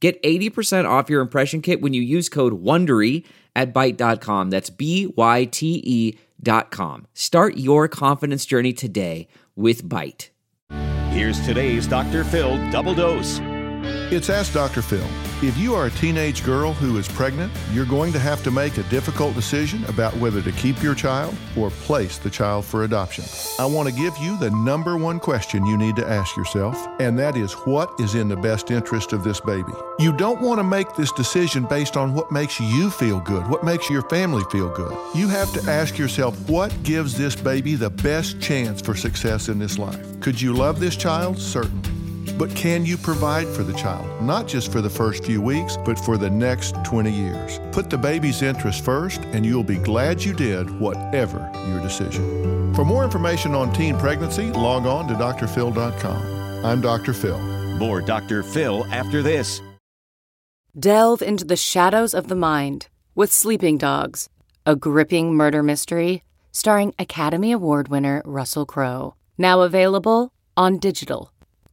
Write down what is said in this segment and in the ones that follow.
Get 80% off your impression kit when you use code WONDERY at Byte.com. That's B-Y-T-E dot com. Start your confidence journey today with Byte. Here's today's Dr. Phil double dose. It's Ask Dr. Phil. If you are a teenage girl who is pregnant, you're going to have to make a difficult decision about whether to keep your child or place the child for adoption. I want to give you the number one question you need to ask yourself, and that is what is in the best interest of this baby? You don't want to make this decision based on what makes you feel good, what makes your family feel good. You have to ask yourself what gives this baby the best chance for success in this life. Could you love this child? Certainly. But can you provide for the child, not just for the first few weeks, but for the next 20 years? Put the baby's interest first, and you'll be glad you did, whatever your decision. For more information on teen pregnancy, log on to drphil.com. I'm Dr. Phil. More Dr. Phil after this. Delve into the shadows of the mind with Sleeping Dogs, a gripping murder mystery starring Academy Award winner Russell Crowe. Now available on digital.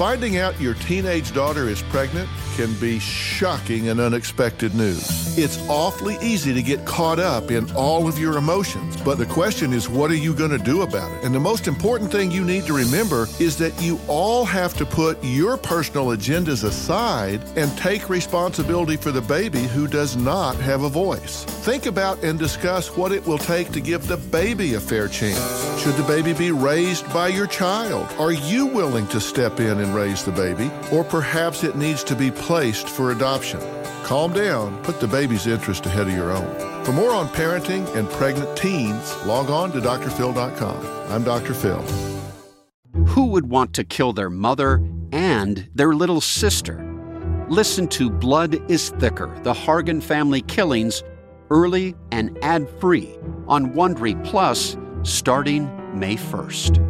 Finding out your teenage daughter is pregnant can be shocking and unexpected news. It's awfully easy to get caught up in all of your emotions, but the question is, what are you going to do about it? And the most important thing you need to remember is that you all have to put your personal agendas aside and take responsibility for the baby who does not have a voice. Think about and discuss what it will take to give the baby a fair chance. Should the baby be raised by your child? Are you willing to step in and raise the baby? Or perhaps it needs to be placed for adoption. Calm down, put the baby's interest ahead of your own. For more on parenting and pregnant teens, log on to drphil.com. I'm Dr. Phil. Who would want to kill their mother and their little sister? Listen to Blood is Thicker The Hargan Family Killings early and ad free on Wondery Plus starting May 1st.